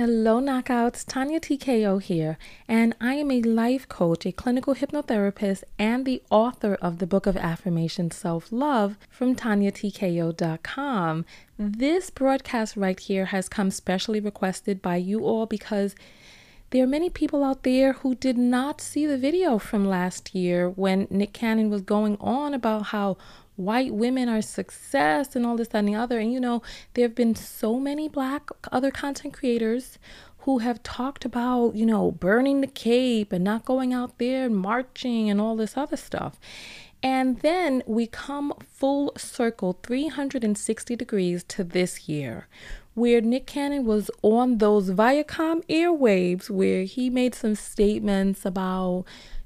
Hello, knockouts. Tanya TKO here, and I am a life coach, a clinical hypnotherapist, and the author of the book of affirmation Self Love from TanyaTKO.com. Mm-hmm. This broadcast right here has come specially requested by you all because there are many people out there who did not see the video from last year when Nick Cannon was going on about how white women are success and all this, that, and the other. And you know, there have been so many black other content creators who have talked about, you know, burning the cape and not going out there and marching and all this other stuff. And then we come full circle 360 degrees to this year, where Nick Cannon was on those Viacom airwaves, where he made some statements about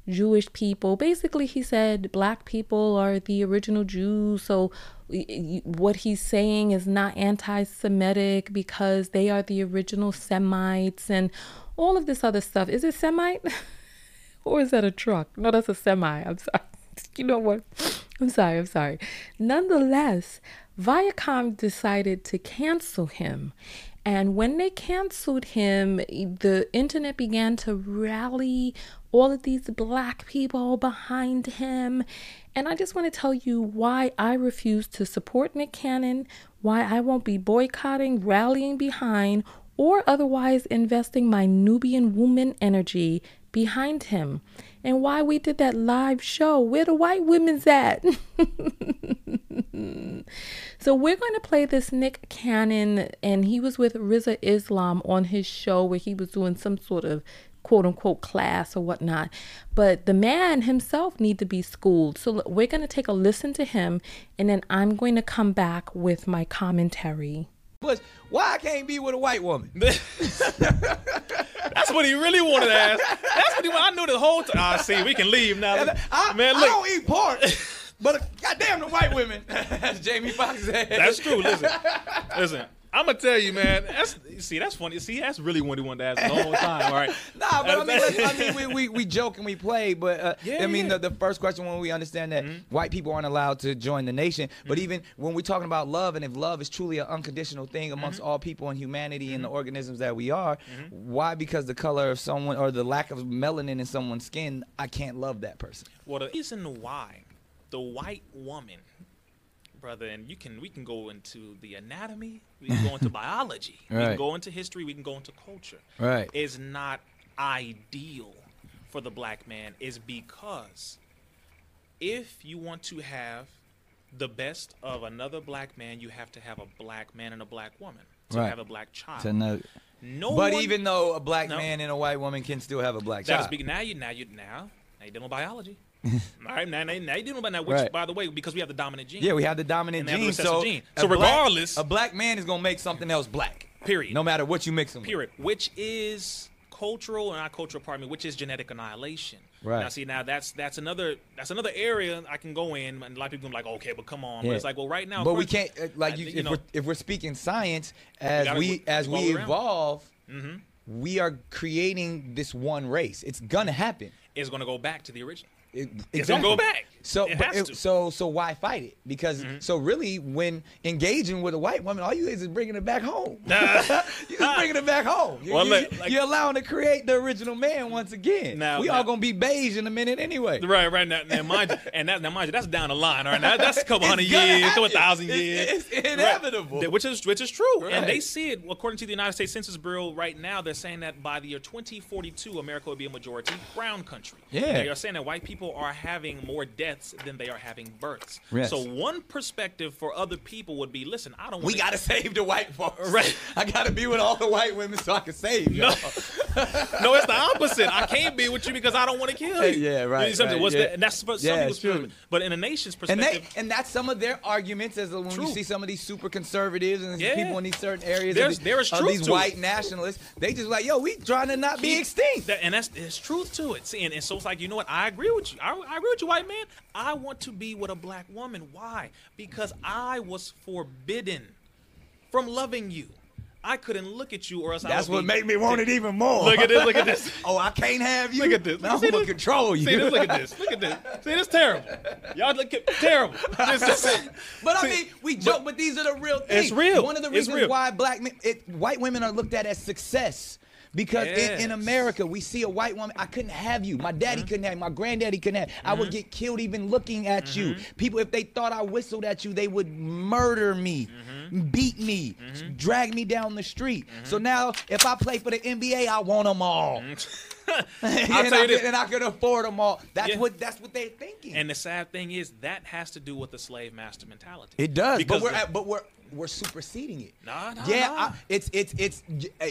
Jewish people. Basically, he said black people are the original Jews. So, what he's saying is not anti Semitic because they are the original Semites and all of this other stuff. Is it Semite? or is that a truck? No, that's a semi. I'm sorry. You know what? I'm sorry. I'm sorry. Nonetheless, Viacom decided to cancel him. And when they canceled him, the internet began to rally all of these black people behind him. And I just want to tell you why I refuse to support Nick Cannon, why I won't be boycotting, rallying behind, or otherwise investing my Nubian woman energy behind him. And why we did that live show. Where the white women's at? so we're going to play this Nick Cannon, and he was with Rizza Islam on his show where he was doing some sort of quote unquote class or whatnot. But the man himself need to be schooled. So we're going to take a listen to him and then I'm going to come back with my commentary. But why I can't be with a white woman? That's what he really wanted to ask. That's what he wanted. I knew the whole time. Ah, see, we can leave now. I, Man, look. I don't eat pork. But goddamn the white women, That's Jamie Foxx said. That's true. Listen, listen. I'm gonna tell you, man. That's see, that's funny. See, that's really what he wanted to ask the whole time. All right. nah, but I mean, I mean, we, we, we joke and we play, but uh, yeah, I mean, yeah. the, the first question when we understand that mm-hmm. white people aren't allowed to join the nation, but mm-hmm. even when we're talking about love, and if love is truly an unconditional thing amongst mm-hmm. all people and humanity and the mm-hmm. organisms that we are, mm-hmm. why? Because the color of someone or the lack of melanin in someone's skin, I can't love that person. Well, the reason why the white woman brother, and you can we can go into the anatomy, we can go into biology, right. we can go into history, we can go into culture. Right. Is not ideal for the black man is because if you want to have the best of another black man, you have to have a black man and a black woman to right. have a black child. To know. No but one, even though a black no, man and a white woman can still have a black child. Speaking, now you now you now now you're dealing with biology. All right, now, now, now you doing about that, which, right. by the way, because we have the dominant gene. Yeah, we have the dominant gene. So, gene. so regardless, black, a black man is gonna make something else black. Period. No matter what you mix them. Period. With. Which is cultural and not cultural, pardon me, which is genetic annihilation. Right. Now, see, now that's that's another that's another area I can go in, and a lot of people are like, okay, but come on, yeah. but it's like, well, right now, but we can't uh, like you, you if know, we're if we're speaking science as we, we as we evolve, mm-hmm. we are creating this one race. It's gonna happen. It's gonna go back to the original. It, exactly. It's gonna go back. So, it, so, so why fight it? Because mm-hmm. so really, when engaging with a white woman, all you is is bringing it back home. you just bringing it back home. You, well, you, like, you're allowing to create the original man once again. Now, we now, all gonna be beige in a minute anyway. Right, right. Now, now mind you, and that, now mind you, that's down the line. All right, now, that's a couple hundred years, a couple thousand years. It's, it's inevitable. Right. Which is which is true, right. and they see it according to the United States Census Bureau right now. They're saying that by the year 2042, America will be a majority brown country. Yeah, they are saying that white people are having more deaths than they are having births. Yes. So one perspective for other people would be, listen, I don't. Want we gotta save the white folks. Right. I gotta be with all the white women so I can save you. No. no, it's the opposite. I can't be with you because I don't want to kill you. Yeah, right. You know right What's yeah. The, and that's some yeah, true. But in a nation's perspective, and, they, and that's some of their arguments as when true. you see some of these super conservatives and yeah. people in these certain areas. There's, of, the, there is of these white it. nationalists. They just like, yo, we trying to not be extinct. That, and that's there's truth to it. See, and, and so it's like, you know what? I agree with you. I, I agree with you, white man. I want to be with a black woman. Why? Because I was forbidden from loving you. I couldn't look at you, or else I That's would what be- made me want it even more. Look at this, look at this. oh, I can't have you. Look at this. Man, I'm See gonna this? control you. See this? Look at this. Look at this. See this? Terrible. Y'all look terrible. This, this, But I mean, we joke, but, these are the real things. It's real. One of the reasons why black men, it, white women are looked at as success. Because in, in America, we see a white woman. I couldn't have you. My daddy Mm-hmm. couldn't have you. My granddaddy couldn't have. I would get killed even looking at you. Mm-hmm. People, if they thought I whistled at you, they would murder me, Mm-hmm. beat me, drag me down the street. So now, if I play for the NBA, I want them all. and, Mm-hmm. I'll tell you this. and I can afford them all. That's Yeah. what. That's what they're thinking. and the sad thing is that has to do with the slave master mentality. It does, Because but we're the- at, but we're we're superseding it. Nah, nah, yeah, nah. I, it's it's it's. uh,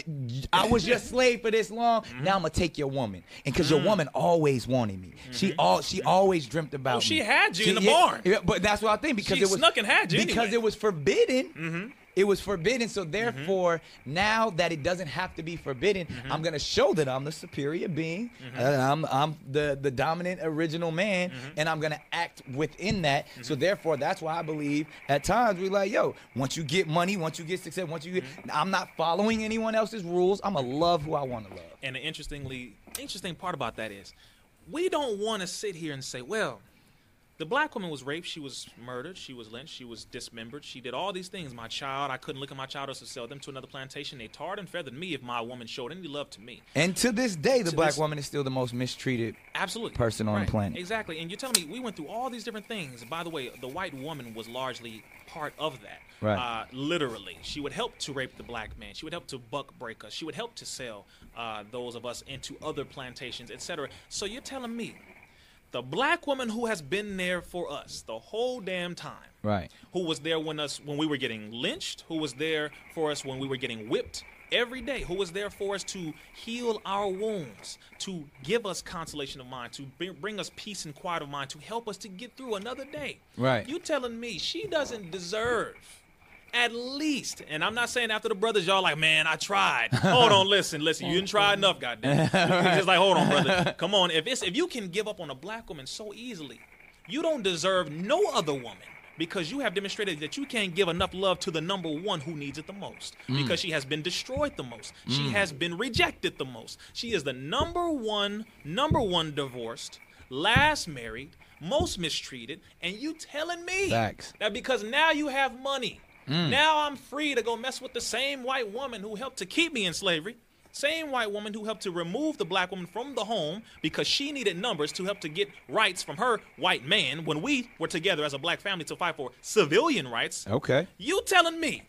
I was your slave for this long. Mm-hmm. Now I'm gonna take your woman, and because your woman always wanted me. She all she always dreamt about. Oh, she had you She- in the yeah, barn. yeah, but that's what I think because She it was snuck and had you because anyway. Mm-hmm. it was forbidden. It was forbidden, so therefore, now that it doesn't have to be forbidden, Mm-hmm. I'm gonna show that I'm the superior being. uh, I'm I'm the the dominant original man, Mm-hmm. and I'm gonna act within that. So therefore, that's why I believe at times we like, yo, once you get money, once you get success, once you get, Mm-hmm. I'm not following anyone else's rules. I'm gonna love who I want to love. And the interestingly interesting part about that is we don't want to sit here and say, well, the black woman was raped, she was murdered, she was lynched, she was dismembered, she did all these things. My child, I couldn't look at my child or to sell them to another plantation. They tarred and feathered me if my woman showed any love to me. And to this day, the To black this- woman is still the most mistreated. Absolutely. person on the planet. Exactly. And you're telling me we went through all these different things. By the way, the white woman was largely part of that. Right. Uh, literally. She would help to rape the black man. She would help to buck break us. She would help to sell uh, those of us into other plantations, etc. So you're telling me the black woman who has been there for us the whole damn time Right. who was there when us when we were getting lynched, who was there for us when we were getting whipped every day, who was there for us to heal our wounds, to give us consolation of mind, to bring, bring us peace and quiet of mind, to help us to get through another day. Right. You telling me she doesn't deserve at least, and I'm not saying after the brothers, y'all like, man, I tried. Hold on, listen, listen, you didn't try enough, goddamn. Just like, hold on, brother. Come on. If it's if you can give up on a black woman so easily, you don't deserve no other woman because you have demonstrated that you can't give enough love to the number one who needs it the most mm. because she has been destroyed the most. She mm. has been rejected the most. She is the number one, number one divorced, last married, most mistreated, and you telling me Facts. that because now you have money, Mm. now I'm free to go mess with the same white woman who helped to keep me in slavery. Same white woman who helped to remove the black woman from the home because she needed numbers to help to get rights from her white man when we were together as a black family to fight for civilian rights. Okay. You telling me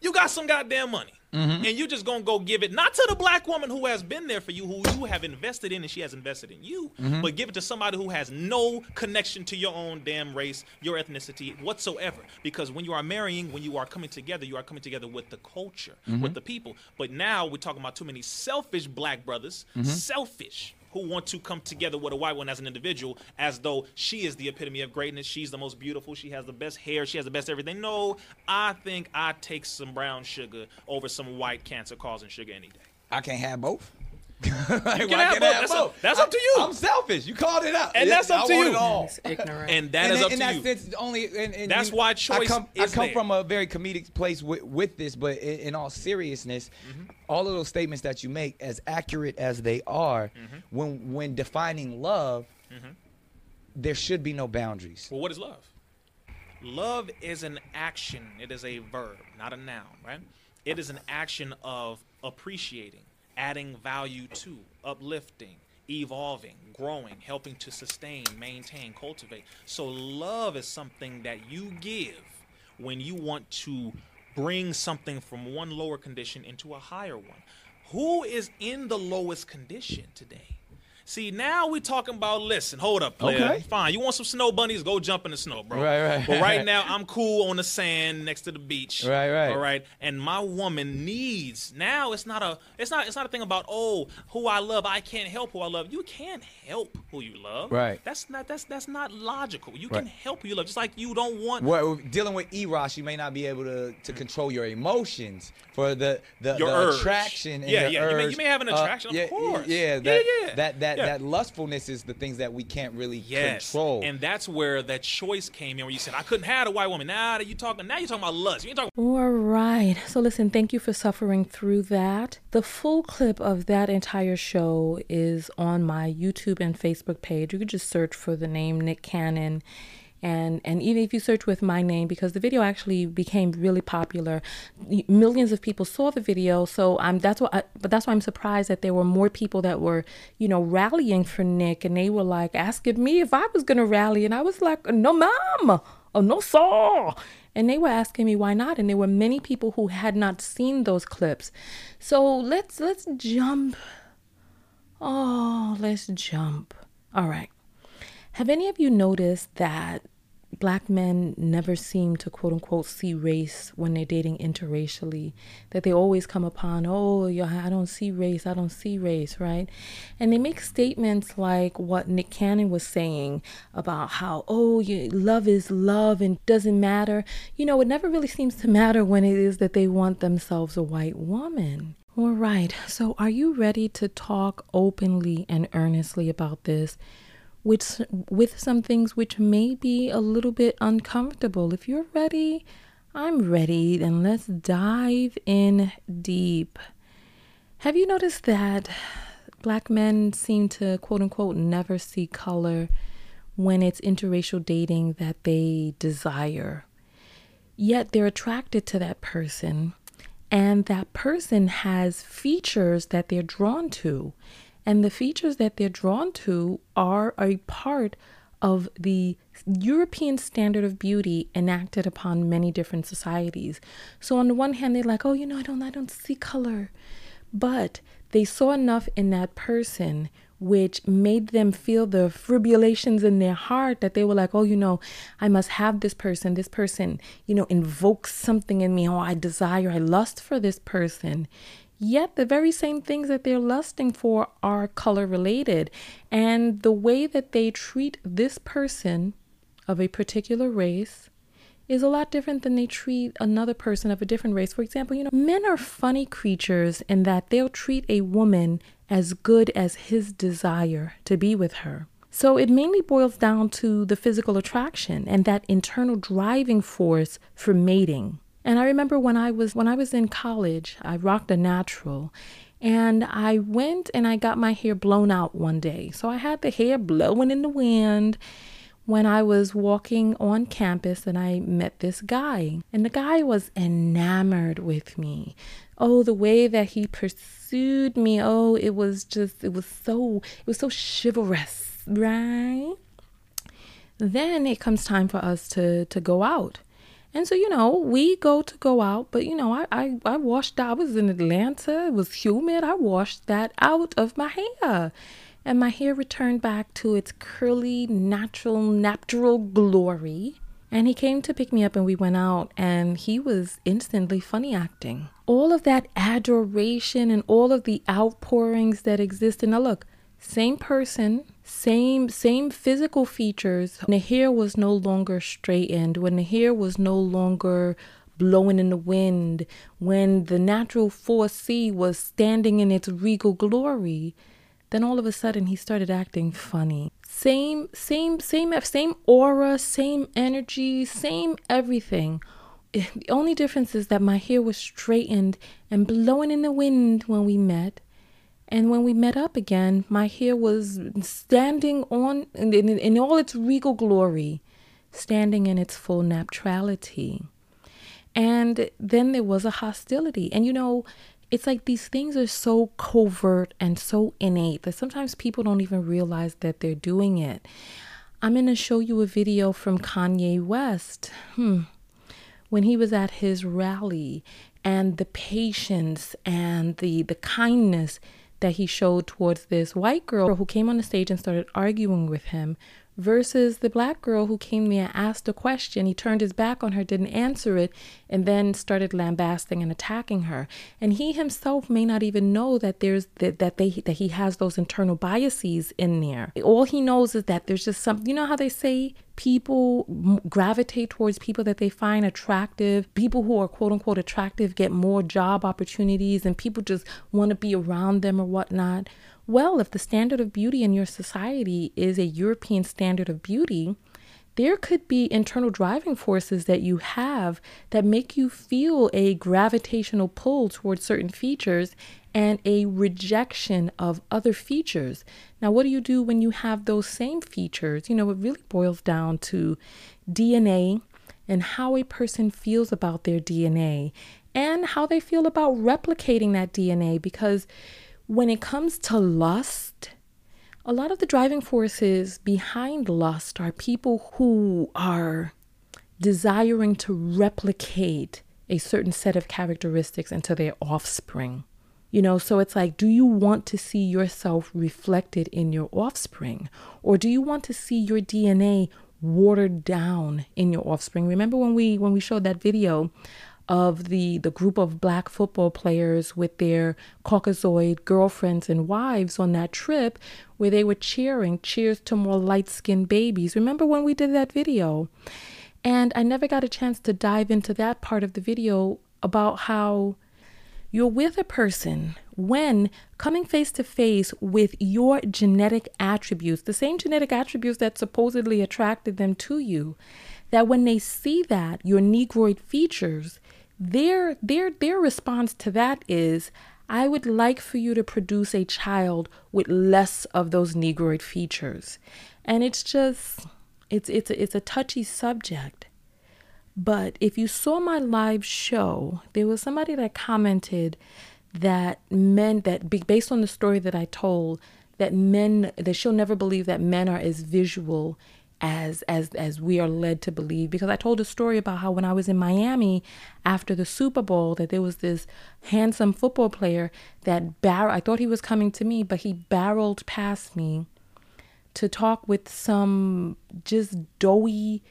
you got some goddamn money Mm-hmm. and you're just gonna go give it not to the black woman who has been there for you, who you have invested in and she has invested in you, mm-hmm. but give it to somebody who has no connection to your own damn race, your ethnicity whatsoever. Because when you are marrying, when you are coming together, you are coming together with the culture, with mm-hmm. the people. But now we're talking about too many selfish black brothers, selfish who want to come together with a white one as an individual as though she is the epitome of greatness. She's the most beautiful. She has the best hair. She has the best everything. No, I think I take some brown sugar over some white cancer causing sugar any day. I can't have both. You can have both. That's up- that's up to you. I'm selfish. You called it out. And that's up I to you. It all. It's ignorant. And that and is in, up in to that you. sense, only. And, and That's you- why I choice come, is I come from a very comedic place with, with this, but in, in all seriousness, Mm-hmm. all of those statements that you make, as accurate as they are, Mm-hmm. when when defining love, there should be no boundaries. Well, what is love? Love is an action. It is a verb, not a noun, right? It is an action of appreciating, adding value to, uplifting, evolving, growing, helping to sustain, maintain, cultivate. So love is something that you give when you want to bring something from one lower condition into a higher one. Who is in the lowest condition today? See, now we're talking about listen, hold up, player. Okay. Fine. You want some snow bunnies? Go jump in the snow, bro. Right, right. But right now, I'm cool on the sand next to the beach. Right, right. All right. And my woman needs now. It's not a. It's not. It's not a thing about oh, who I love. I can't help who I love. You can't help who you love. Right. That's not. That's that's not logical. You Right. can help who you love, just like you don't want. Well, dealing with eros, you may not be able to, to control your emotions for the the, Your the attraction. And Yeah, yeah. You may- you may have an Uh, attraction, of yeah, course. Yeah, Yeah, that, yeah. That that that Yeah. that lustfulness is the things that we can't really Yes. control. And that's where that choice came in where you said, I couldn't have a white woman. Now that you talking now you're talking about lust. You ain't talking All right. So, listen, thank you for suffering through that. The full clip of that entire show is on my YouTube and Facebook page. You could just search for the name Nick Cannon. And, and even if you search with my name, because the video actually became really popular, millions of people saw the video. So I'm that's why, I, but that's why I'm surprised that there were more people that were, you know, rallying for Nick, and they were like asking me if I was gonna rally, and I was like, no, ma'am, oh no, sir. And they were asking me why not, and there were many people who had not seen those clips. So let's let's jump. Oh, let's jump. All right. Have any of you noticed that black men never seem to quote unquote see race when they're dating interracially? That they always come upon, oh, yeah, I don't see race, I don't see race, right? And they make statements like what Nick Cannon was saying about how, oh, you, love is love and doesn't matter. You know, it never really seems to matter when it is that they want themselves a white woman. All right, so are you ready to talk openly and earnestly about this? With with some things which may be a little bit uncomfortable. If you're ready, I'm ready, and let's dive in deep. Have you noticed that black men seem to quote unquote never see color when it's interracial dating that they desire? Yet they're attracted to that person, and that person has features that they're drawn to. And the features that they're drawn to are a part of the European standard of beauty enacted upon many different societies. So on the one hand, they're like, oh, you know, I don't, I don't see color, but they saw enough in that person which made them feel the fibrillations in their heart that they were like, oh, you know, I must have this person. This person, you know, invokes something in me. Oh, I desire, I lust for this person. Yet the very same things that they're lusting for are color related. And the way that they treat this person of a particular race is a lot different than they treat another person of a different race. For example, you know, men are funny creatures in that they'll treat a woman as good as his desire to be with her. So it mainly boils down to the physical attraction and that internal driving force for mating. And I remember when I was when I was in college, I rocked a natural and I went and I got my hair blown out one day. So I had the hair blowing in the wind when I was walking on campus and I met this guy. And the guy was enamored with me. Oh, the way that he pursued me. Oh, it was just it was so it was so chivalrous, right? Then it comes time for us to to go out. And so, you know, we go to go out, but you know, I, I, I washed I was in Atlanta, it was humid. I washed that out of my hair. And my hair returned back to its curly, natural, natural glory. And he came to pick me up and we went out and he was instantly funny acting. All of that adoration and all of the outpourings that exist. And now look, same person, same same physical features. When the hair was no longer straightened, when the hair was no longer blowing in the wind, when the natural 4C was standing in its regal glory, then all of a sudden he started acting funny. Same same same same aura, same energy, same everything. The only difference is that my hair was straightened and blowing in the wind when we met. And when we met up again, my hair was standing on in, in, in, all its regal glory, standing in its full naturality. And then there was a hostility. And you know, it's like these things are so covert and so innate that sometimes people don't even realize that they're doing it. I'm going to show you a video from Kanye West. Hmm. When he was at his rally and the patience and the the kindness that he showed towards this white girl who came on the stage and started arguing with him versus the black girl who came there and asked a question. He turned his back on her, didn't answer it, and then started lambasting and attacking her. And he himself may not even know that there's that, that they that he has those internal biases in there. All he knows is that there's just some you know how they say people gravitate towards people that they find attractive. People who are quote unquote attractive get more job opportunities and people just want to be around them or whatnot. Well, if the standard of beauty in your society is a European standard of beauty, there could be internal driving forces that you have that make you feel a gravitational pull towards certain features and a rejection of other features. Now, what do you do when you have those same features? You know, it really boils down to DNA and how a person feels about their DNA and how they feel about replicating that DNA. Because when it comes to lust, a lot of the driving forces behind lust are people who are desiring to replicate a certain set of characteristics into their offspring. You know, so it's like, do you want to see yourself reflected in your offspring? Or do you want to see your DNA watered down in your offspring? Remember when we when we showed that video of the the group of black football players with their Caucasoid girlfriends and wives on that trip where they were cheering cheers to more light-skinned babies. Remember when we did that video? And I never got a chance to dive into that part of the video about how you're with a person when coming face to face with your genetic attributes, the same genetic attributes that supposedly attracted them to you, that when they see that, your negroid features, their their their response to that is I would like for you to produce a child with less of those negroid features. And it's just it's it's a, it's a touchy subject. But if you saw my live show, there was somebody that commented that men that based on the story that I told that men that she'll never believe that men are as visual as as as we are led to believe because I told a story about how when I was in Miami after the Super Bowl that there was this handsome football player that bar I thought he was coming to me but he barreled past me to talk with some just doughy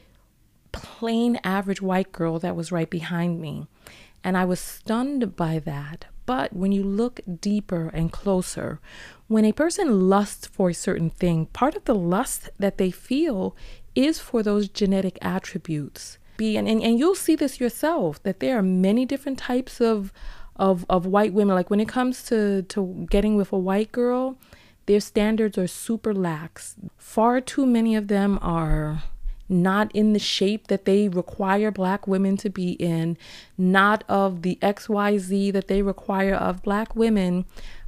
plain average white girl that was right behind me. And I was stunned by that. But when you look deeper and closer, when a person lusts for a certain thing, part of the lust that they feel is for those genetic attributes. Be and, and, and you'll see this yourself that there are many different types of of of white women. Like when it comes to to getting with a white girl, their standards are super lax. Far too many of them are not in the shape that they require black women to be in, not of the XYZ that they require of black women,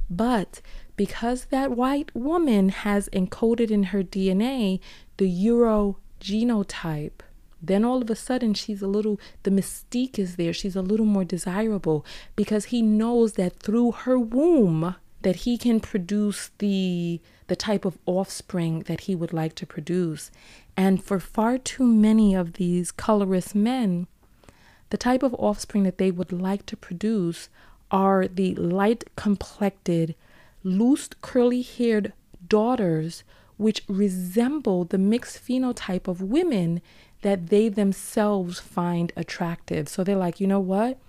but because that white woman has encoded in her DNA the Euro genotype, then all of a sudden she's a little, the mystique is there. She's a little more desirable because he knows that through her womb, that he can produce the the type of offspring that he would like to produce and for far too many of these colorist men, the type of offspring that they would like to produce are the light complected, loose, curly haired daughters, which resemble the mixed phenotype of women that they themselves find attractive. So they're like, you know what?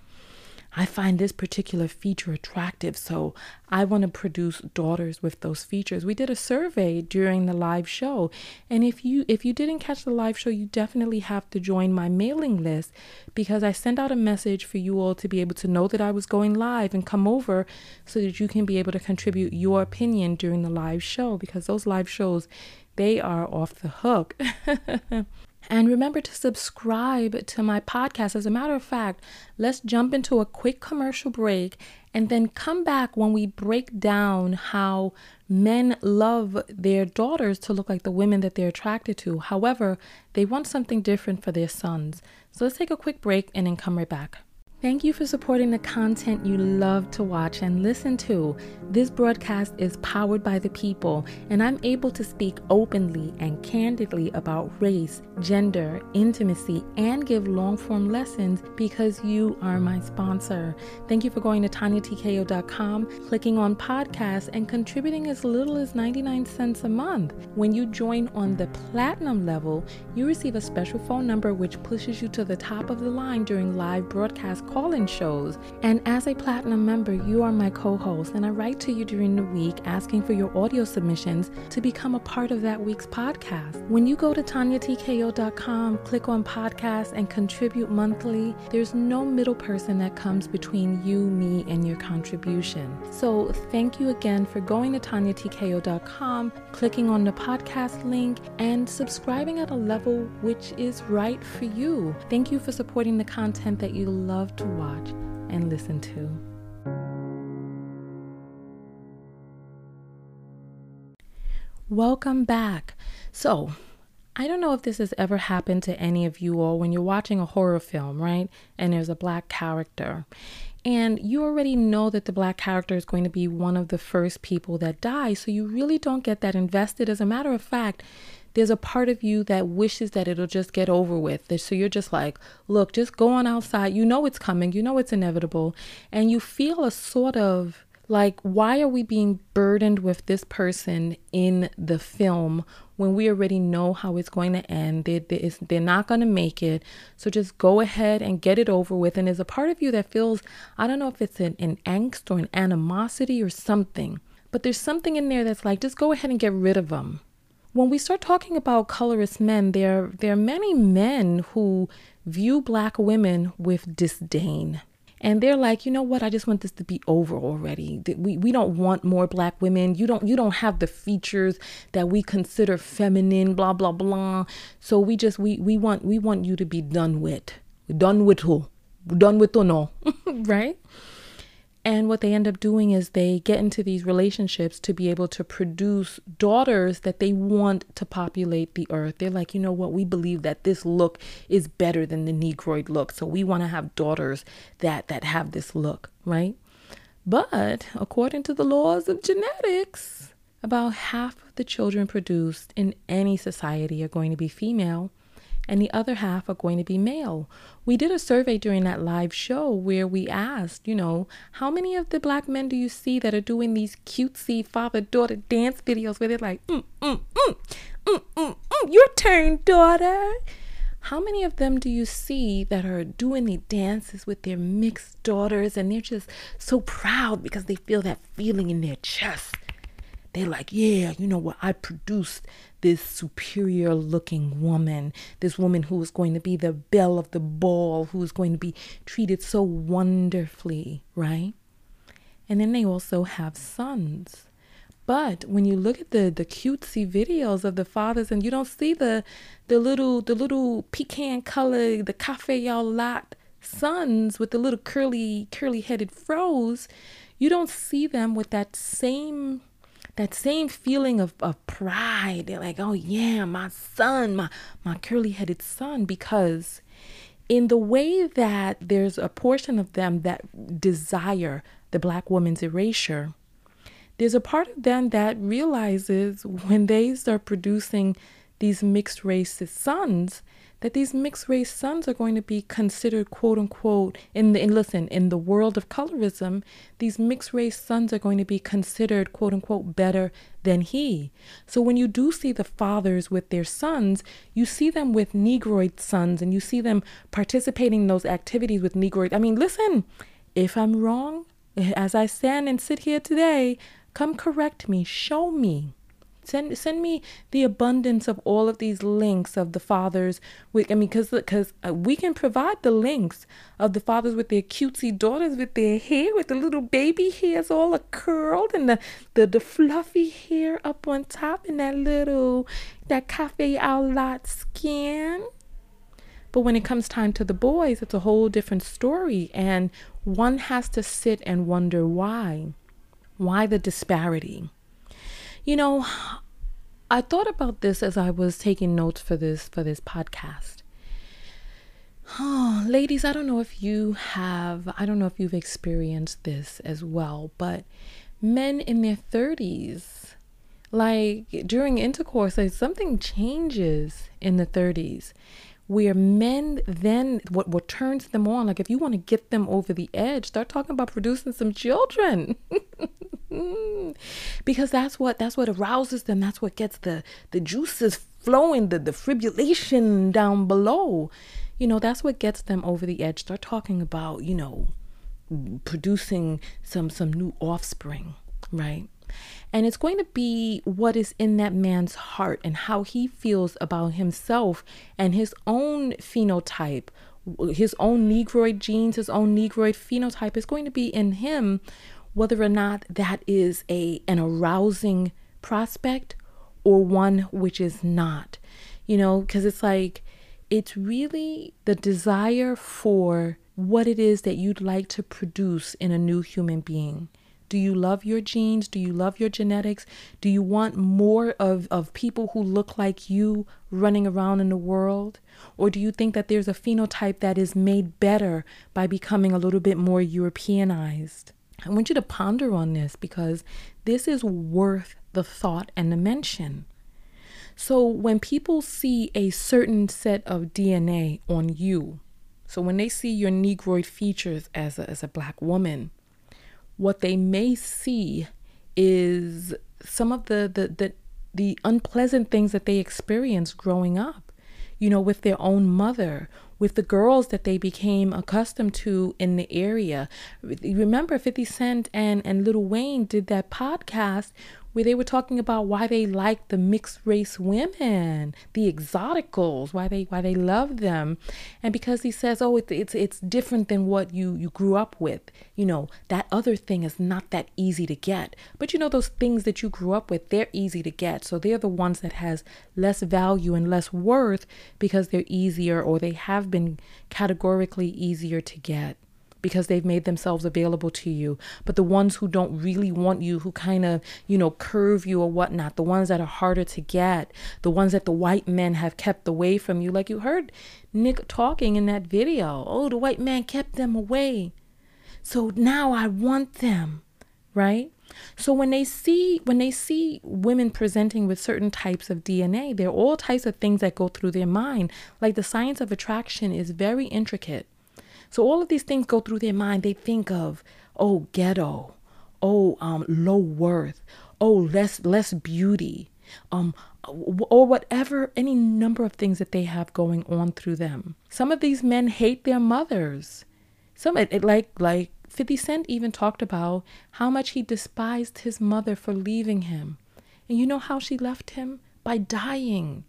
I find this particular feature attractive, so I want to produce daughters with those features. We did a survey during the live show, and if you if you didn't catch the live show, you definitely have to join my mailing list because I sent out a message for you all to be able to know that I was going live and come over so that you can be able to contribute your opinion during the live show because those live shows they are off the hook. And remember to subscribe to my podcast. As a matter of fact, let's jump into a quick commercial break and then come back when we break down how men love their daughters to look like the women that they're attracted to. However, they want something different for their sons. So let's take a quick break and then come right back. Thank you for supporting the content you love to watch and listen to. This broadcast is powered by the people, and I'm able to speak openly and candidly about race, gender, intimacy, and give long form lessons because you are my sponsor. Thank you for going to TanyaTKO.com, clicking on podcasts, and contributing as little as 99 cents a month. When you join on the platinum level, you receive a special phone number which pushes you to the top of the line during live broadcast call in shows. And as a platinum member, you are my co host, and I write to you during the week asking for your audio submissions to become a part of that week's podcast. When you go to TanyaTKO.com, click on podcast, and contribute monthly, there's no middle person that comes between you, me, and your contribution. So thank you again for going to TanyaTKO.com, clicking on the podcast link, and subscribing at a level which is right for you. Thank you for supporting the content that you love to watch and listen to. Welcome back. So, I don't know if this has ever happened to any of you all when you're watching a horror film, right? And there's a black character. And you already know that the black character is going to be one of the first people that die. So you really don't get that invested. As a matter of fact, there's a part of you that wishes that it'll just get over with. So you're just like, look, just go on outside. You know it's coming, you know it's inevitable. And you feel a sort of like, why are we being burdened with this person in the film when we already know how it's going to end? They, they, they're not going to make it. So just go ahead and get it over with. And there's a part of you that feels, I don't know if it's an, an angst or an animosity or something, but there's something in there that's like, just go ahead and get rid of them when we start talking about colorist men, there, there are many men who view black women with disdain. And they're like, you know what? I just want this to be over already. We, we don't want more black women. You don't you don't have the features that we consider feminine, blah blah blah. So we just we we want we want you to be done with. Done with who? Done with or no? right? And what they end up doing is they get into these relationships to be able to produce daughters that they want to populate the earth. They're like, you know what? We believe that this look is better than the Negroid look. So we want to have daughters that that have this look, right? But according to the laws of genetics, about half of the children produced in any society are going to be female and the other half are going to be male. We did a survey during that live show where we asked, you know, how many of the black men do you see that are doing these cutesy father daughter dance videos where they're like, mm, mm, mm, mm, mm, mm, your turn, daughter. How many of them do you see that are doing the dances with their mixed daughters and they're just so proud because they feel that feeling in their chest? They're like, yeah, you know what? I produced this superior looking woman, this woman who is going to be the belle of the ball, who is going to be treated so wonderfully, right? And then they also have sons. But when you look at the the cutesy videos of the fathers and you don't see the the little the little pecan color, the cafe au lait sons with the little curly curly headed froze, you don't see them with that same that same feeling of, of pride. They're like, oh yeah, my son, my my curly headed son, because in the way that there's a portion of them that desire the black woman's erasure, there's a part of them that realizes when they start producing these mixed race sons that these mixed race sons are going to be considered quote unquote in the listen in the world of colorism these mixed race sons are going to be considered quote unquote better than he. So when you do see the fathers with their sons you see them with negroid sons and you see them participating in those activities with negroid. I mean listen if i'm wrong as i stand and sit here today come correct me show me Send send me the abundance of all of these links of the fathers. With I mean, because because uh, we can provide the links of the fathers with their cutesy daughters with their hair, with the little baby hairs all curled and the, the the fluffy hair up on top and that little that cafe au lait skin. But when it comes time to the boys, it's a whole different story, and one has to sit and wonder why. Why the disparity? You know, I thought about this as I was taking notes for this for this podcast. Oh, ladies, I don't know if you have I don't know if you've experienced this as well, but men in their 30s like during intercourse like something changes in the 30s where men then what what turns them on like if you want to get them over the edge start talking about producing some children because that's what that's what arouses them that's what gets the the juices flowing the the fibrillation down below you know, that's what gets them over the edge. Start talking about, you know, producing some some new offspring, right? And it's going to be what is in that man's heart and how he feels about himself and his own phenotype, his own Negroid genes, his own Negroid phenotype is going to be in him, whether or not that is a an arousing prospect or one which is not. You know, because it's like it's really the desire for what it is that you'd like to produce in a new human being. Do you love your genes? Do you love your genetics? Do you want more of, of people who look like you running around in the world? Or do you think that there's a phenotype that is made better by becoming a little bit more Europeanized? I want you to ponder on this because this is worth the thought and the mention. So, when people see a certain set of DNA on you, so when they see your Negroid features as a, as a black woman, what they may see is some of the, the, the, the unpleasant things that they experienced growing up, you know, with their own mother, with the girls that they became accustomed to in the area. Remember, 50 Cent and, and Lil Wayne did that podcast where they were talking about why they like the mixed race women, the exoticals, why they why they love them, and because he says, oh, it's it's it's different than what you you grew up with. You know that other thing is not that easy to get, but you know those things that you grew up with, they're easy to get. So they're the ones that has less value and less worth because they're easier or they have been categorically easier to get because they've made themselves available to you. But the ones who don't really want you, who kind of, you know, curve you or whatnot, the ones that are harder to get, the ones that the white men have kept away from you, like you heard Nick talking in that video. Oh, the white man kept them away. So now I want them, right? So when they see when they see women presenting with certain types of DNA, there are all types of things that go through their mind. Like the science of attraction is very intricate. So all of these things go through their mind. They think of, oh, ghetto, oh, um, low worth, oh, less less beauty, um, or whatever, any number of things that they have going on through them. Some of these men hate their mothers. Some it, it like like 50 Cent even talked about how much he despised his mother for leaving him. And you know how she left him? By dying.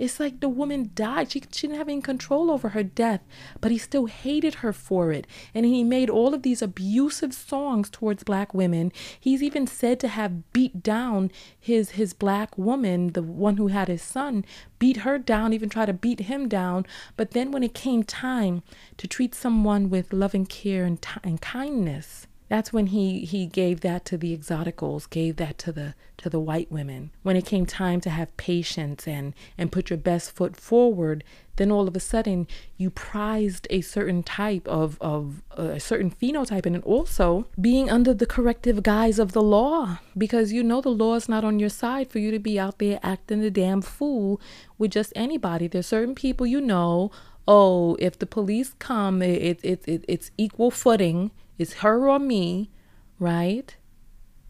It's like the woman died. She, she didn't have any control over her death, but he still hated her for it. And he made all of these abusive songs towards black women. He's even said to have beat down his his black woman, the one who had his son, beat her down, even try to beat him down. But then when it came time to treat someone with loving care and, t- and kindness, that's when he he gave that to the exoticals gave that to the to the white women. When it came time to have patience and and put your best foot forward then all of a sudden you prized a certain type of of a certain phenotype and also being under the corrective guise of the law because you know the law is not on your side for you to be out there acting a damn fool with just anybody. There's certain people you know oh if the police come it, it, it it's equal footing it's her or me, right?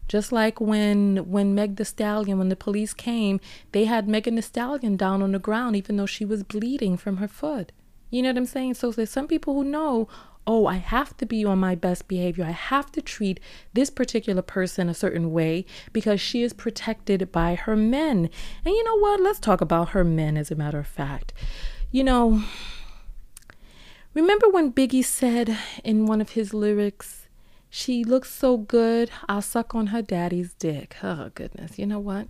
Just like when when Meg the Stallion, when the police came, they had Megan Thee Stallion down on the ground even though she was bleeding from her foot. You know what I'm saying? So there's some people who know, oh, I have to be on my best behavior. I have to treat this particular person a certain way because she is protected by her men. And you know what? Let's talk about her men as a matter of fact. You know, Remember when Biggie said in one of his lyrics, She looks so good, I'll suck on her daddy's dick. Oh, goodness. You know what?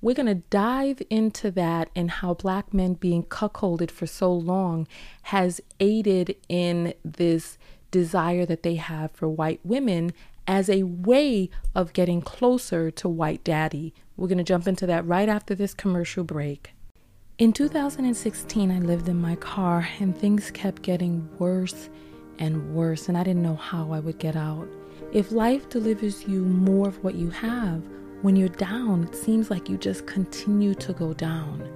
We're going to dive into that and how black men being cuckolded for so long has aided in this desire that they have for white women as a way of getting closer to white daddy. We're going to jump into that right after this commercial break. In 2016, I lived in my car and things kept getting worse and worse, and I didn't know how I would get out. If life delivers you more of what you have, when you're down, it seems like you just continue to go down.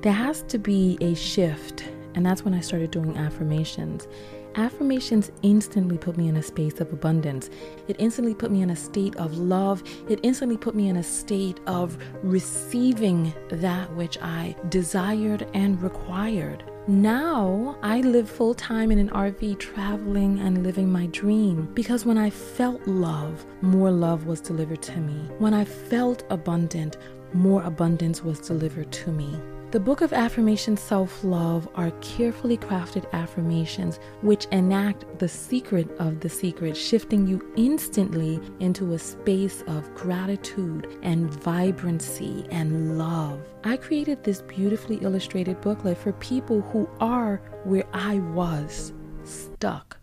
There has to be a shift, and that's when I started doing affirmations. Affirmations instantly put me in a space of abundance. It instantly put me in a state of love. It instantly put me in a state of receiving that which I desired and required. Now I live full time in an RV, traveling and living my dream. Because when I felt love, more love was delivered to me. When I felt abundant, more abundance was delivered to me. The Book of Affirmation Self Love are carefully crafted affirmations which enact the secret of the secret, shifting you instantly into a space of gratitude and vibrancy and love. I created this beautifully illustrated booklet for people who are where I was, stuck,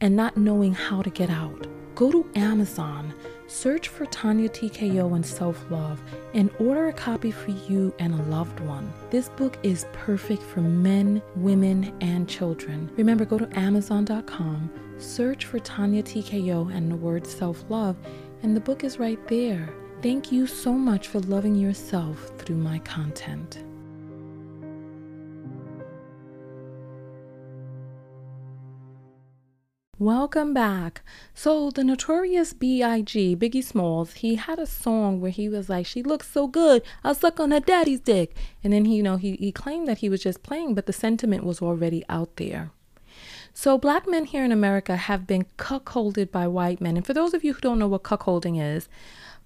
and not knowing how to get out. Go to Amazon Search for Tanya TKO and Self Love and order a copy for you and a loved one. This book is perfect for men, women, and children. Remember, go to Amazon.com, search for Tanya TKO and the word self love, and the book is right there. Thank you so much for loving yourself through my content. Welcome back. So, the notorious B.I.G., Biggie Smalls, he had a song where he was like, She looks so good, I'll suck on her daddy's dick. And then he, you know, he, he claimed that he was just playing, but the sentiment was already out there. So, black men here in America have been cuckolded by white men. And for those of you who don't know what cuckolding is,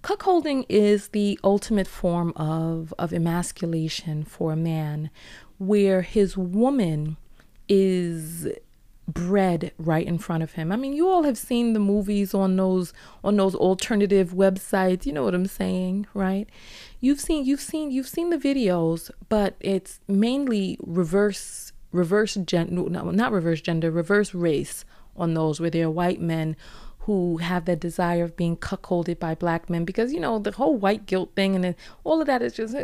cuckolding is the ultimate form of, of emasculation for a man, where his woman is bred right in front of him. I mean, you all have seen the movies on those on those alternative websites. You know what I'm saying, right? You've seen you've seen you've seen the videos, but it's mainly reverse reverse gender no, not reverse gender, reverse race on those where they're white men who have that desire of being cuckolded by black men because you know the whole white guilt thing and all of that is just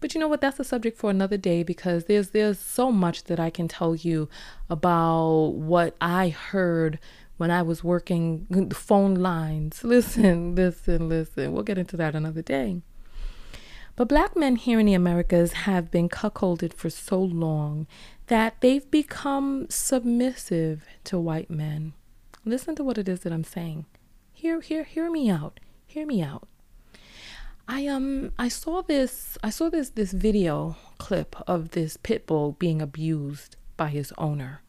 but you know what? That's a subject for another day because there's there's so much that I can tell you about what I heard when I was working the phone lines. Listen listen listen. We'll get into that another day. But black men here in the Americas have been cuckolded for so long that they've become submissive to white men Listen to what it is that I'm saying. Hear, hear, hear me out. Hear me out. I um I saw this I saw this this video clip of this pit bull being abused by his owner.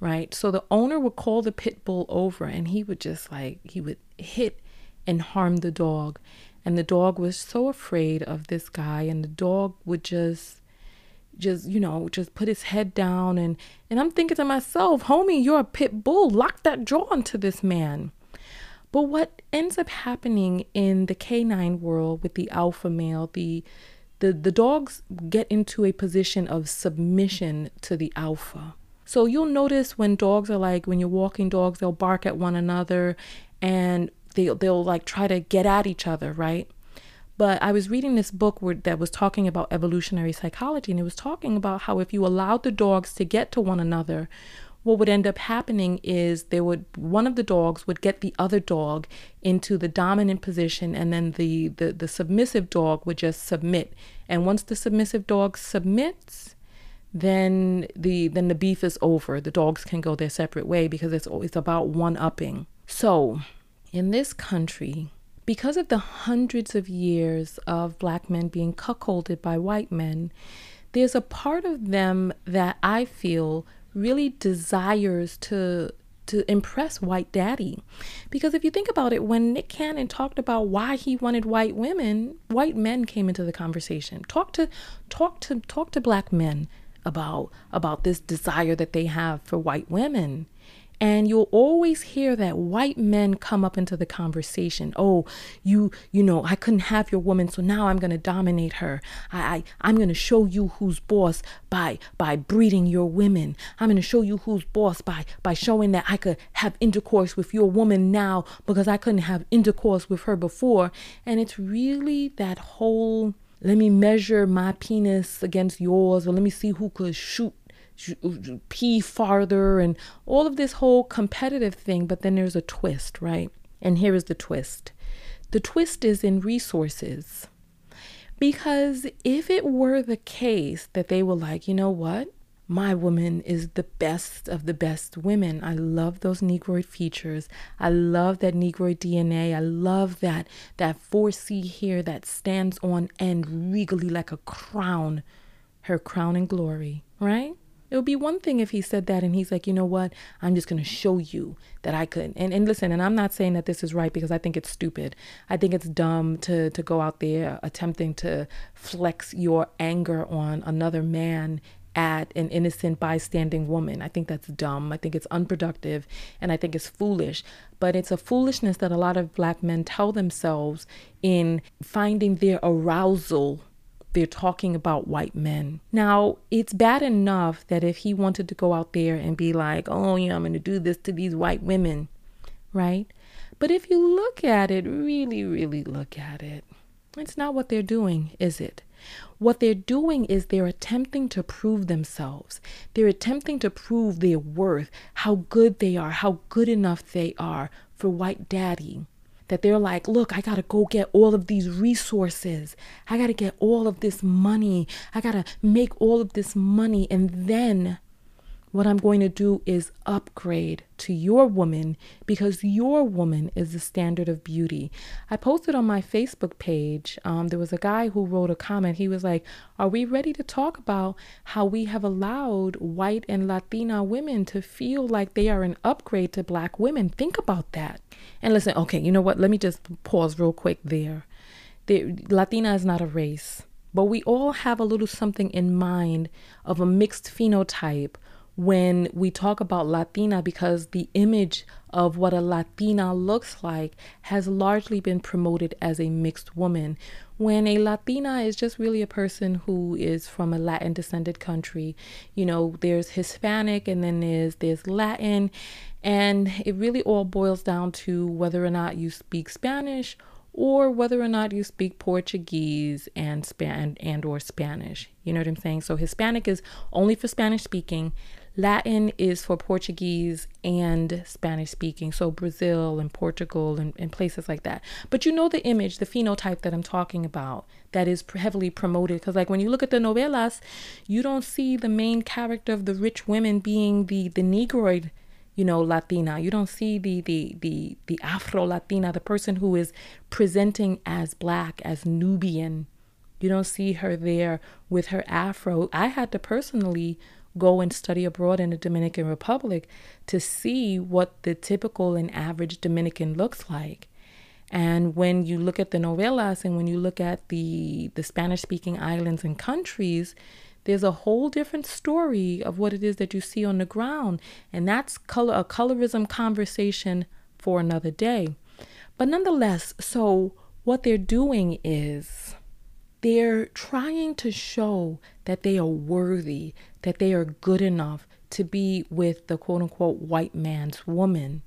Right? So the owner would call the pit bull over and he would just like he would hit and harm the dog. And the dog was so afraid of this guy and the dog would just just you know just put his head down and and i'm thinking to myself homie you're a pit bull. Lock that jaw onto this man. But what ends up happening in the canine world with the alpha male the the the dogs get into a position of submission to the alpha. So you'll notice when dogs are like when you're walking dogs they'll bark at one another and they'll they'll like try to get at each other right but I was reading this book where, that was talking about evolutionary psychology, and it was talking about how if you allowed the dogs to get to one another, what would end up happening is they would one of the dogs would get the other dog into the dominant position and then the, the the submissive dog would just submit. And once the submissive dog submits then the then the beef is over. The dogs can go their separate way because it's it's about one upping. So in this country because of the hundreds of years of black men being cuckolded by white men, there's a part of them that I feel really desires to to impress white daddy. Because if you think about it, when Nick Cannon talked about why he wanted white women, white men came into the conversation. Talk to talk to talk to black men about about this desire that they have for white women. And you'll always hear that white men come up into the conversation. Oh, you, you know, I couldn't have your woman, so now I'm gonna dominate her. I, I I'm gonna show you who's boss by by breeding your women. I'm gonna show you who's boss by by showing that I could have intercourse with your woman now because I couldn't have intercourse with her before. And it's really that whole let me measure my penis against yours, or let me see who could shoot pee farther and all of this whole competitive thing. But then there's a twist, right? And here is the twist the twist is in resources. Because if it were the case that they were like, you know what? My woman is the best of the best women. I love those Negroid features. I love that Negroid DNA. I love that that 4C hair that stands on end regally like a crown, her crown and glory, right? It would be one thing if he said that and he's like, you know what, I'm just going to show you that I could. And, and listen, and I'm not saying that this is right because I think it's stupid. I think it's dumb to, to go out there attempting to flex your anger on another man at an innocent bystanding woman. I think that's dumb. I think it's unproductive and I think it's foolish. But it's a foolishness that a lot of black men tell themselves in finding their arousal they're talking about white men. Now, it's bad enough that if he wanted to go out there and be like, oh, yeah, I'm going to do this to these white women, right? But if you look at it, really, really look at it, it's not what they're doing, is it? What they're doing is they're attempting to prove themselves. They're attempting to prove their worth, how good they are, how good enough they are for white daddy that they're like, look, I got to go get all of these resources. I got to get all of this money. I got to make all of this money. And then what I'm going to do is upgrade to your woman because your woman is the standard of beauty. I posted on my Facebook page, um, there was a guy who wrote a comment. He was like, Are we ready to talk about how we have allowed white and Latina women to feel like they are an upgrade to black women? Think about that. And listen, okay, you know what? Let me just pause real quick there. The, Latina is not a race, but we all have a little something in mind of a mixed phenotype when we talk about Latina because the image of what a Latina looks like has largely been promoted as a mixed woman. When a Latina is just really a person who is from a Latin descended country, you know, there's Hispanic and then there's there's Latin, and it really all boils down to whether or not you speak Spanish or whether or not you speak Portuguese and Span and or Spanish. You know what I'm saying? So Hispanic is only for Spanish speaking. Latin is for Portuguese and Spanish speaking, so Brazil and Portugal and, and, places like that. But you know the image, the phenotype that I'm talking about that is heavily promoted. Because, like, when you look at the novelas, you don't see the main character of the rich women being the, the Negroid you know latina you don't see the the the the afro latina the person who is presenting as black as nubian you don't see her there with her afro i had to personally go and study abroad in the Dominican Republic to see what the typical and average Dominican looks like. And when you look at the novelas and when you look at the the Spanish speaking islands and countries, there's a whole different story of what it is that you see on the ground. And that's color a colorism conversation for another day. But nonetheless, so what they're doing is they're trying to show that they are worthy, that they are good enough to be with the quote unquote white man's woman.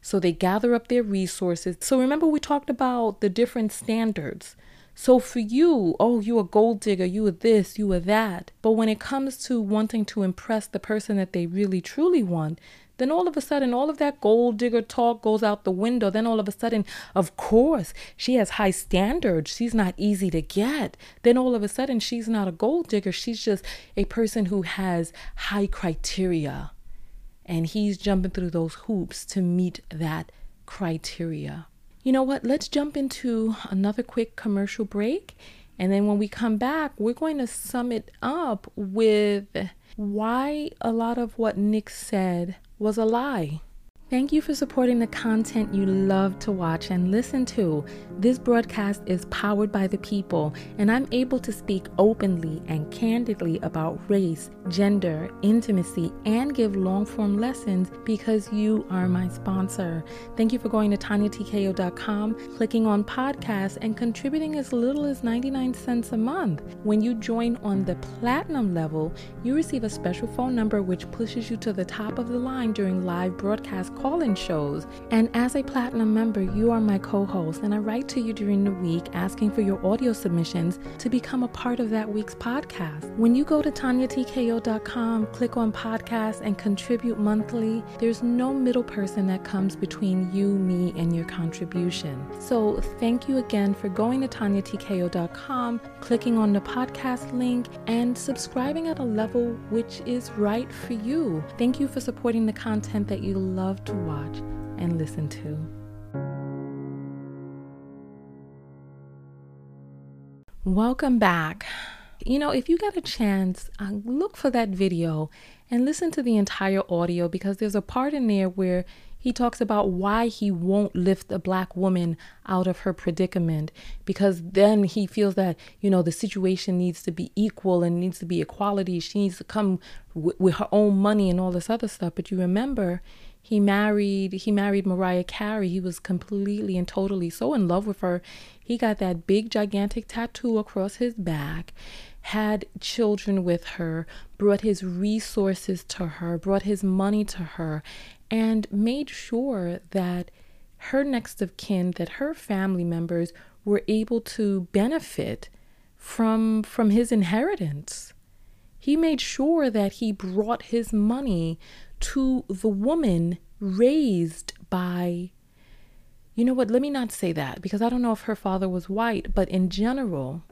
So they gather up their resources. So remember, we talked about the different standards. So for you, oh, you a gold digger, you are this, you are that. But when it comes to wanting to impress the person that they really truly want, then all of a sudden, all of that gold digger talk goes out the window. Then all of a sudden, of course, she has high standards. She's not easy to get. Then all of a sudden, she's not a gold digger. She's just a person who has high criteria. And he's jumping through those hoops to meet that criteria. You know what? Let's jump into another quick commercial break. And then when we come back, we're going to sum it up with why a lot of what Nick said was a lie. Thank you for supporting the content you love to watch and listen to. This broadcast is powered by the people, and I'm able to speak openly and candidly about race, gender, intimacy, and give long form lessons because you are my sponsor. Thank you for going to TanyaTKO.com, clicking on podcasts, and contributing as little as 99 cents a month. When you join on the platinum level, you receive a special phone number which pushes you to the top of the line during live broadcast call in shows. And as a platinum member, you are my co host, and I write to you during the week asking for your audio submissions to become a part of that week's podcast. When you go to TanyaTKO.com, click on podcast, and contribute monthly, there's no middle person that comes between you, me, and your contribution. So thank you again for going to TanyaTKO.com, clicking on the podcast link, and subscribing at a level which is right for you. Thank you for supporting the content that you love to watch and listen to. Welcome back. You know, if you get a chance, uh, look for that video and listen to the entire audio because there's a part in there where he talks about why he won't lift a black woman out of her predicament because then he feels that, you know, the situation needs to be equal and needs to be equality. She needs to come w- with her own money and all this other stuff. But you remember, he married he married Mariah Carey. He was completely and totally so in love with her. He got that big gigantic tattoo across his back, had children with her, brought his resources to her, brought his money to her, and made sure that her next of kin, that her family members were able to benefit from from his inheritance. He made sure that he brought his money to the woman raised by you know what, let me not say that because I don't know if her father was white, but in general,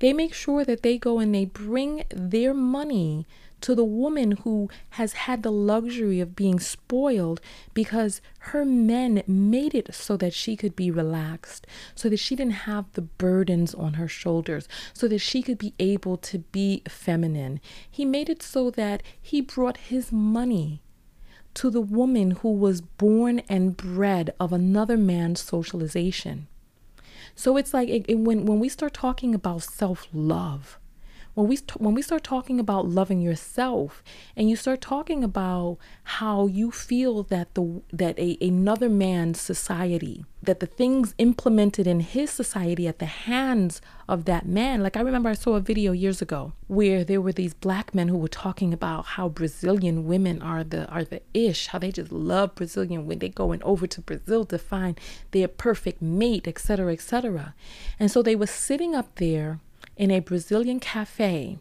they make sure that they go and they bring their money to the woman who has had the luxury of being spoiled because her men made it so that she could be relaxed, so that she didn't have the burdens on her shoulders, so that she could be able to be feminine. He made it so that he brought his money to the woman who was born and bred of another man's socialization. So it's like it, it, when when we start talking about self love, when we when we start talking about loving yourself and you start talking about how you feel that the that a, another man's society that the things implemented in his society at the hands of that man like i remember i saw a video years ago where there were these black men who were talking about how brazilian women are the are the ish how they just love brazilian when they going over to brazil to find their perfect mate etc etc and so they were sitting up there in a Brazilian cafe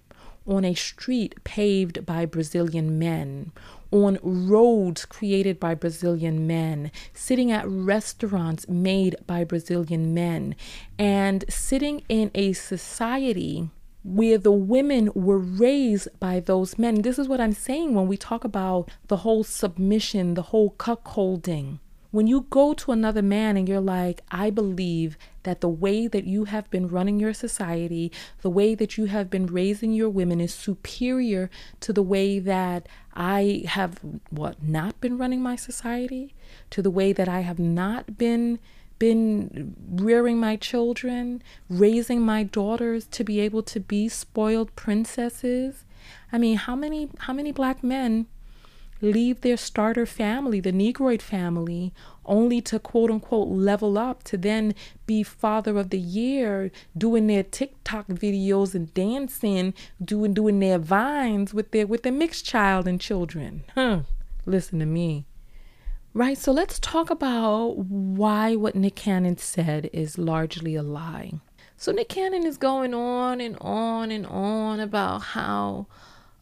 on a street paved by Brazilian men, on roads created by Brazilian men, sitting at restaurants made by Brazilian men, and sitting in a society where the women were raised by those men. This is what I'm saying when we talk about the whole submission, the whole cuckolding. When you go to another man and you're like, I believe that the way that you have been running your society, the way that you have been raising your women is superior to the way that I have what not been running my society, to the way that I have not been been rearing my children, raising my daughters to be able to be spoiled princesses. I mean, how many how many black men leave their starter family, the Negroid family, only to quote unquote level up to then be father of the year, doing their TikTok videos and dancing, doing doing their vines with their with their mixed child and children. Huh. Listen to me. Right, so let's talk about why what Nick Cannon said is largely a lie. So Nick Cannon is going on and on and on about how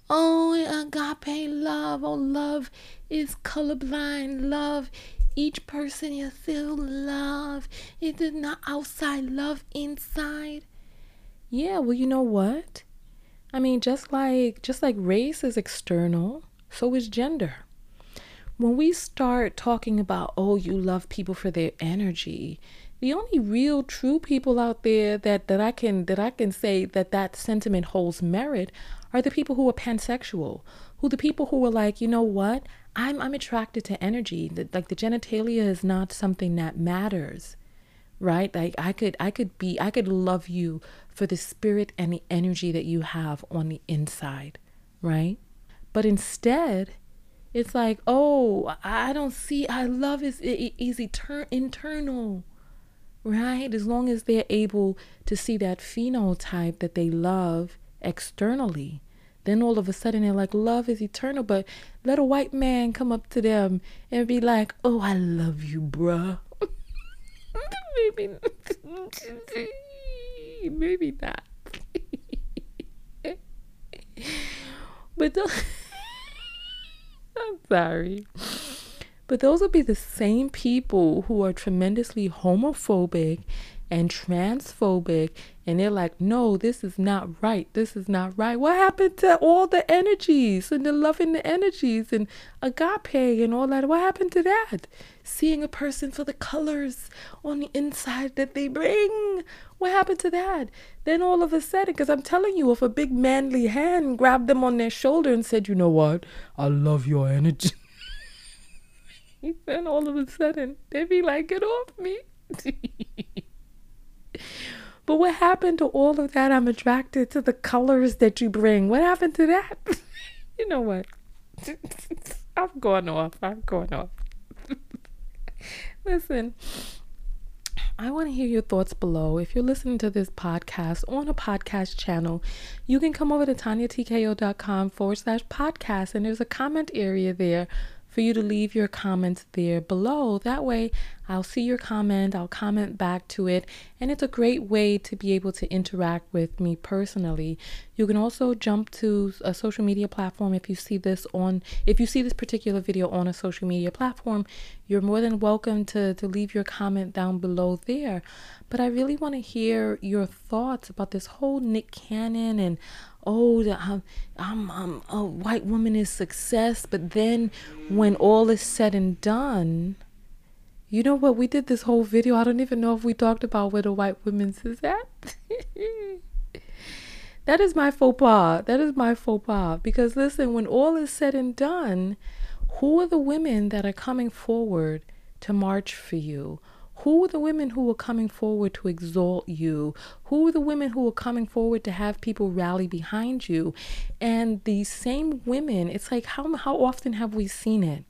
Oh, agape love. Oh, love is colorblind. Love, each person you feel love. It is not outside, love inside. Yeah, well, you know what? I mean, just like just like race is external, so is gender. When we start talking about, oh, you love people for their energy, the only real true people out there that that I can that I can say that that sentiment holds merit are the people who are pansexual, who the people who are like, you know what, I'm I'm attracted to energy. The, like the genitalia is not something that matters, right? Like I could I could be I could love you for the spirit and the energy that you have on the inside, right? But instead, it's like, oh, I don't see. I love is is etern- internal right? As long as they're able to see that phenotype that they love externally, then all of a sudden they're like, love is eternal. But let a white man come up to them and be like, oh, I love you, bruh. maybe, maybe not. but the, I'm sorry. But those will be the same people who are tremendously homophobic and transphobic and they're like no this is not right. This is not right. What happened to all the energies and the loving the energies and agape and all that? What happened to that? Seeing a person for the colors on the inside that they bring. What happened to that? Then all of a sudden because i'm telling you if a big manly hand grabbed them on their shoulder and said you know what? I love your energy. Then all of a sudden they'd be like get off me but what happened to all of that? I'm attracted to the colors that you bring. What happened to that? you know what? I'm going off. I'm going off. Listen, I want to hear your thoughts below. If you're listening to this podcast on a podcast channel, you can come over to tanyatko.com forward slash podcast, and there's a comment area there for you to leave your comments there below. That way, I'll see your comment, I'll comment back to it, and it's a great way to be able to interact with me personally. You can also jump to a social media platform if you see this on if you see this particular video on a social media platform, you're more than welcome to to leave your comment down below there. But I really want to hear your thoughts about this whole Nick Cannon and oh, I'm, I'm, I'm a white woman is success. But then when all is said and done, you know what? We did this whole video. I don't even know if we talked about where the white women's is at. that is my faux pas. That is my faux pas. Because listen, when all is said and done, who are the women that are coming forward to march for you? Who were the women who were coming forward to exalt you? Who were the women who were coming forward to have people rally behind you? And these same women, it's like how how often have we seen it?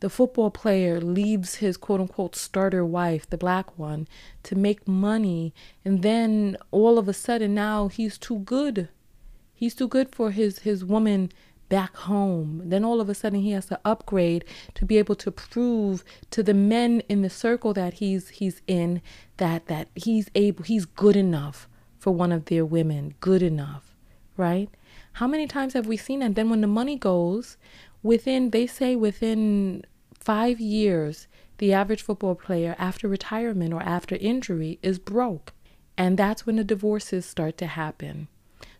The football player leaves his quote unquote starter wife, the black one, to make money, and then all of a sudden now he's too good. He's too good for his his woman back home. Then all of a sudden he has to upgrade to be able to prove to the men in the circle that he's he's in that that he's able he's good enough for one of their women, good enough, right? How many times have we seen that? Then when the money goes, within they say within 5 years the average football player after retirement or after injury is broke. And that's when the divorces start to happen.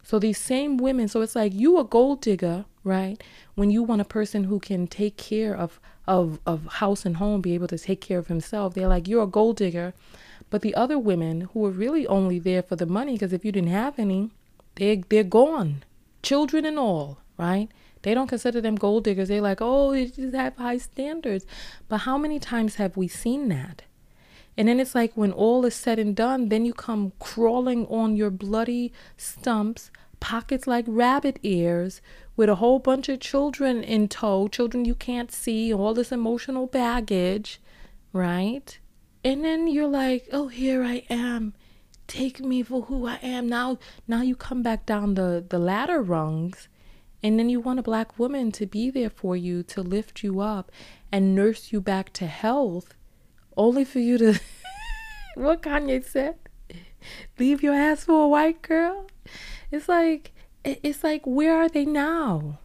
So these same women, so it's like you a gold digger, right? When you want a person who can take care of of of house and home, be able to take care of himself, they're like you're a gold digger. But the other women who are really only there for the money, because if you didn't have any, they they're gone, children and all, right? They don't consider them gold diggers. They're like, oh, they just have high standards. But how many times have we seen that? And then it's like when all is said and done, then you come crawling on your bloody stumps, pockets like rabbit ears, with a whole bunch of children in tow, children you can't see, all this emotional baggage, right? And then you're like, oh, here I am. Take me for who I am. Now, now you come back down the, the ladder rungs, and then you want a black woman to be there for you, to lift you up and nurse you back to health, only for you to, what Kanye said, leave your ass for a white girl. It's like, it's like where are they now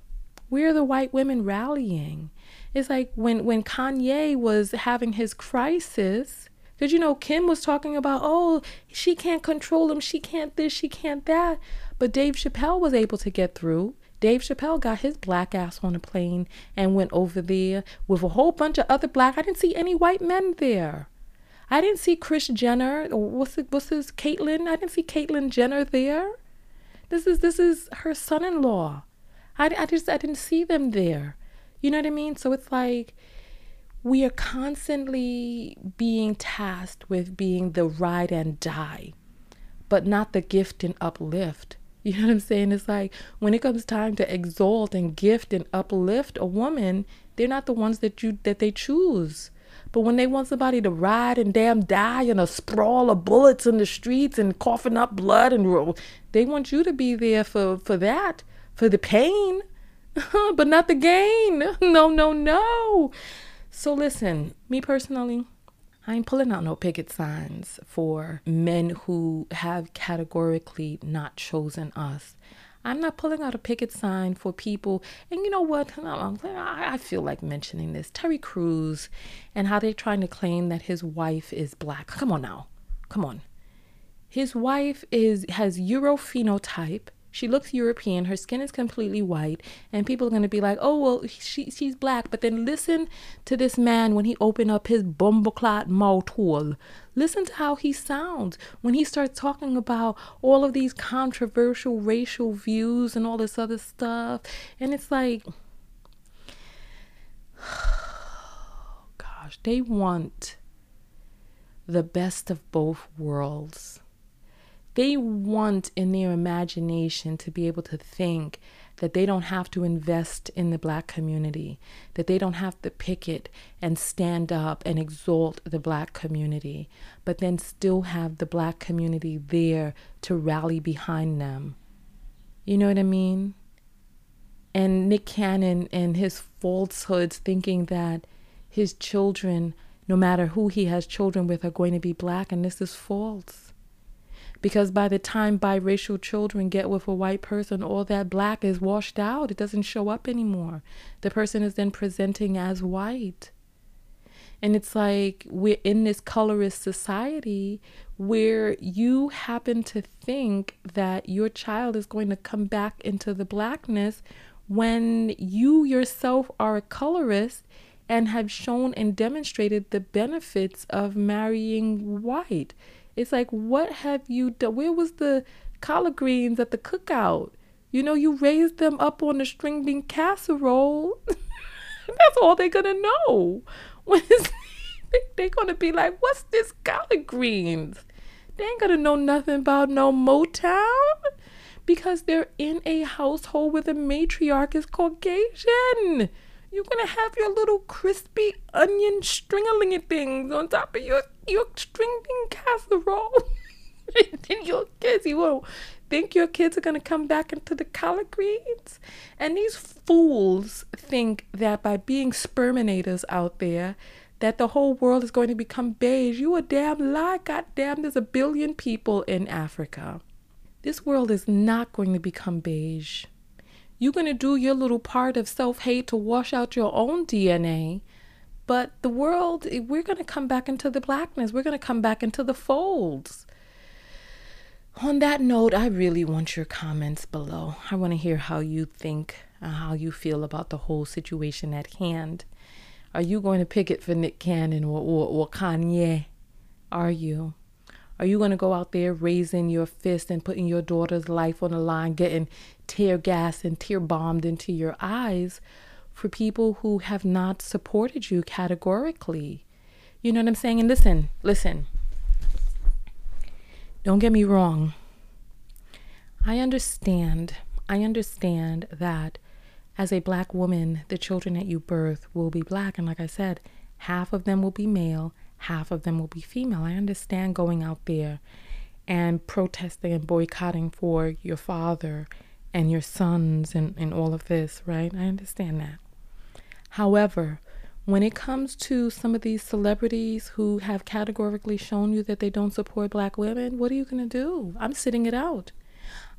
where are the white women rallying it's like when when kanye was having his crisis because you know kim was talking about oh she can't control him she can't this she can't that but dave chappelle was able to get through Dave Chappelle got his black ass on a plane and went over there with a whole bunch of other black. I didn't see any white men there. I didn't see Kris Jenner or what's it, what's his Caitlyn. I didn't see Caitlyn Jenner there. This is this is her son-in-law. I, I just I didn't see them there. You know what I mean? So it's like we are constantly being tasked with being the ride and die, but not the gift and uplift. You know what I'm saying? It's like when it comes time to exalt and gift and uplift a woman, they're not the ones that you that they choose. But when they want somebody to ride and damn die in a sprawl of bullets in the streets and coughing up blood and they want you to be there for for that, for the pain, but not the gain. No, no, no. So listen, me personally, I ain't pulling out no picket signs for men who have categorically not chosen us. I'm not pulling out a picket sign for people. And you know what? I feel like mentioning this. Terry Crews and how they're trying to claim that his wife is black. Come on now. Come on. His wife is has Euro phenotype. She looks European. Her skin is completely white, and people are going to be like, "Oh, well, she she's black." But then listen to this man when he opened up his bumbleclot mouth. Listen to how he sounds when he starts talking about all of these controversial racial views and all this other stuff, and it's like, gosh, they want the best of both worlds they want in their imagination to be able to think that they don't have to invest in the black community, that they don't have to picket and stand up and exalt the black community, but then still have the black community there to rally behind them. You know what I mean? And Nick Cannon and his falsehoods thinking that his children, no matter who he has children with, are going to be black, and this is false because by the time biracial children get with a white person, all that black is washed out. It doesn't show up anymore. The person is then presenting as white. And it's like we're in this colorist society where you happen to think that your child is going to come back into the blackness when you yourself are a colorist and have shown and demonstrated the benefits of marrying white. It's like, what have you done? Where was the collard greens at the cookout? You know, you raised them up on the string bean casserole. That's all they're gonna know. They're gonna be like, "What's this collard greens?" They ain't gonna know nothing about no Motown because they're in a household where the matriarch is Caucasian. You're gonna have your little crispy onion stringaling things on top of your your string bean casserole. and then your kids, you won't think your kids are gonna come back into the collard greens. And these fools think that by being sperminators out there, that the whole world is going to become beige. You a damn lie. God damn, there's a billion people in Africa. This world is not going to become beige. You're going to do your little part of self hate to wash out your own DNA. But the world, we're going to come back into the blackness. We're going to come back into the folds. On that note, I really want your comments below. I want to hear how you think, uh, how you feel about the whole situation at hand. Are you going to pick it for Nick Cannon or, or, or Kanye? Are you? Are you going to go out there raising your fist and putting your daughter's life on the line, getting tear gas and tear bombed into your eyes for people who have not supported you categorically? You know what I'm saying? And listen, listen. Don't get me wrong. I understand. I understand that as a black woman, the children that you birth will be black. And like I said, half of them will be male, half of them will be female. I understand going out there and protesting and boycotting for your father and your sons and, and all of this, right? I understand that. However, when it comes to some of these celebrities who have categorically shown you that they don't support black women, what are you going to do? I'm sitting it out.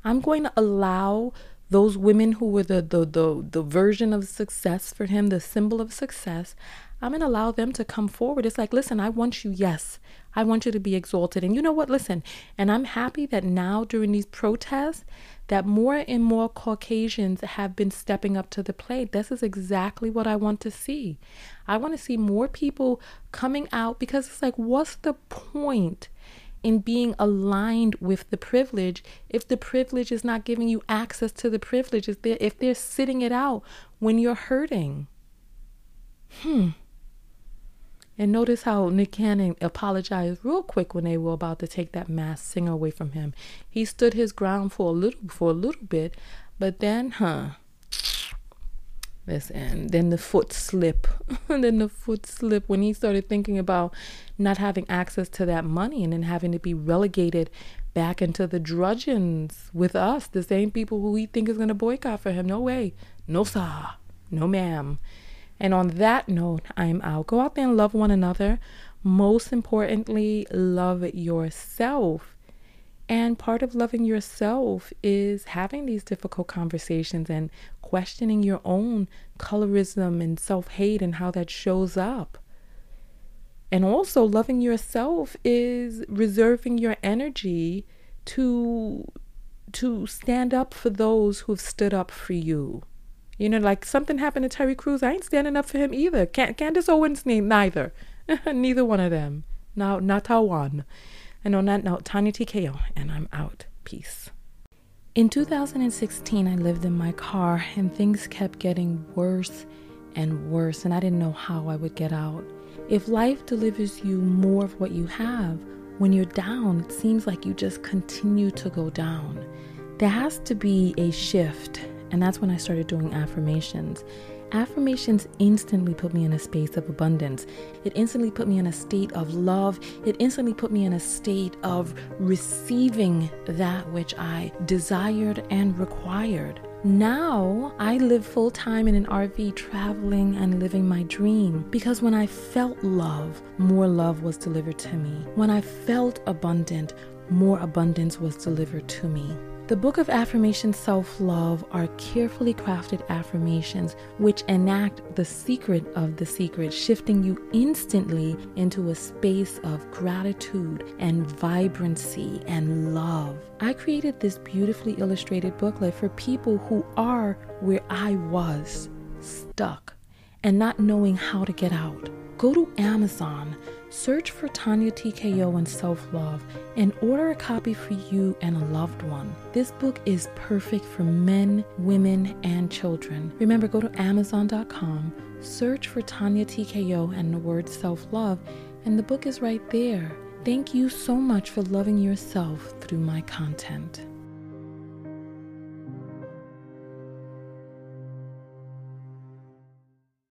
I'm going to allow those women who were the, the, the, the version of success for him, the symbol of success, I'm going to allow them to come forward. It's like, listen, I want you, yes. I want you to be exalted. And you know what? Listen, and I'm happy that now during these protests, that more and more Caucasians have been stepping up to the plate. This is exactly what I want to see. I want to see more people coming out because it's like, what's the point in being aligned with the privilege if the privilege is not giving you access to the privilege, if they're, if they're sitting it out when you're hurting? Hmm. And notice how Nick Cannon apologized real quick when they were about to take that masked singer away from him. He stood his ground for a little for a little bit, but then, huh? Listen, then the foot slip. then the foot slip when he started thinking about not having access to that money and then having to be relegated back into the drudgeons with us, the same people who he think is going to boycott for him. No way. No, sir. No, ma'am. And on that note, I'm out. Go out there and love one another. Most importantly, love yourself. And part of loving yourself is having these difficult conversations and questioning your own colorism and self hate and how that shows up. And also, loving yourself is reserving your energy to to stand up for those who've stood up for you. You know, like something happened to Terry Crews. I ain't standing up for him either. Can- Candace Owens, name neither. Neither one of them. Now, not one. And on that note, Tanya TKO, and I'm out. Peace. In 2016, I lived in my car, and things kept getting worse and worse, and I didn't know how I would get out. If life delivers you more of what you have, when you're down, it seems like you just continue to go down. There has to be a shift, and that's when I started doing affirmations. Affirmations instantly put me in a space of abundance. It instantly put me in a state of love. It instantly put me in a state of receiving that which I desired and required. Now I live full time in an RV, traveling and living my dream because when I felt love, more love was delivered to me. When I felt abundant, more abundance was delivered to me. The Book of Affirmation Self Love are carefully crafted affirmations which enact the secret of the secret, shifting you instantly into a space of gratitude and vibrancy and love. I created this beautifully illustrated booklet for people who are where I was, stuck, and not knowing how to get out. Go to Amazon Search for Tanya TKO and Self Love and order a copy for you and a loved one. This book is perfect for men, women, and children. Remember, go to Amazon.com, search for Tanya TKO and the word self love, and the book is right there. Thank you so much for loving yourself through my content.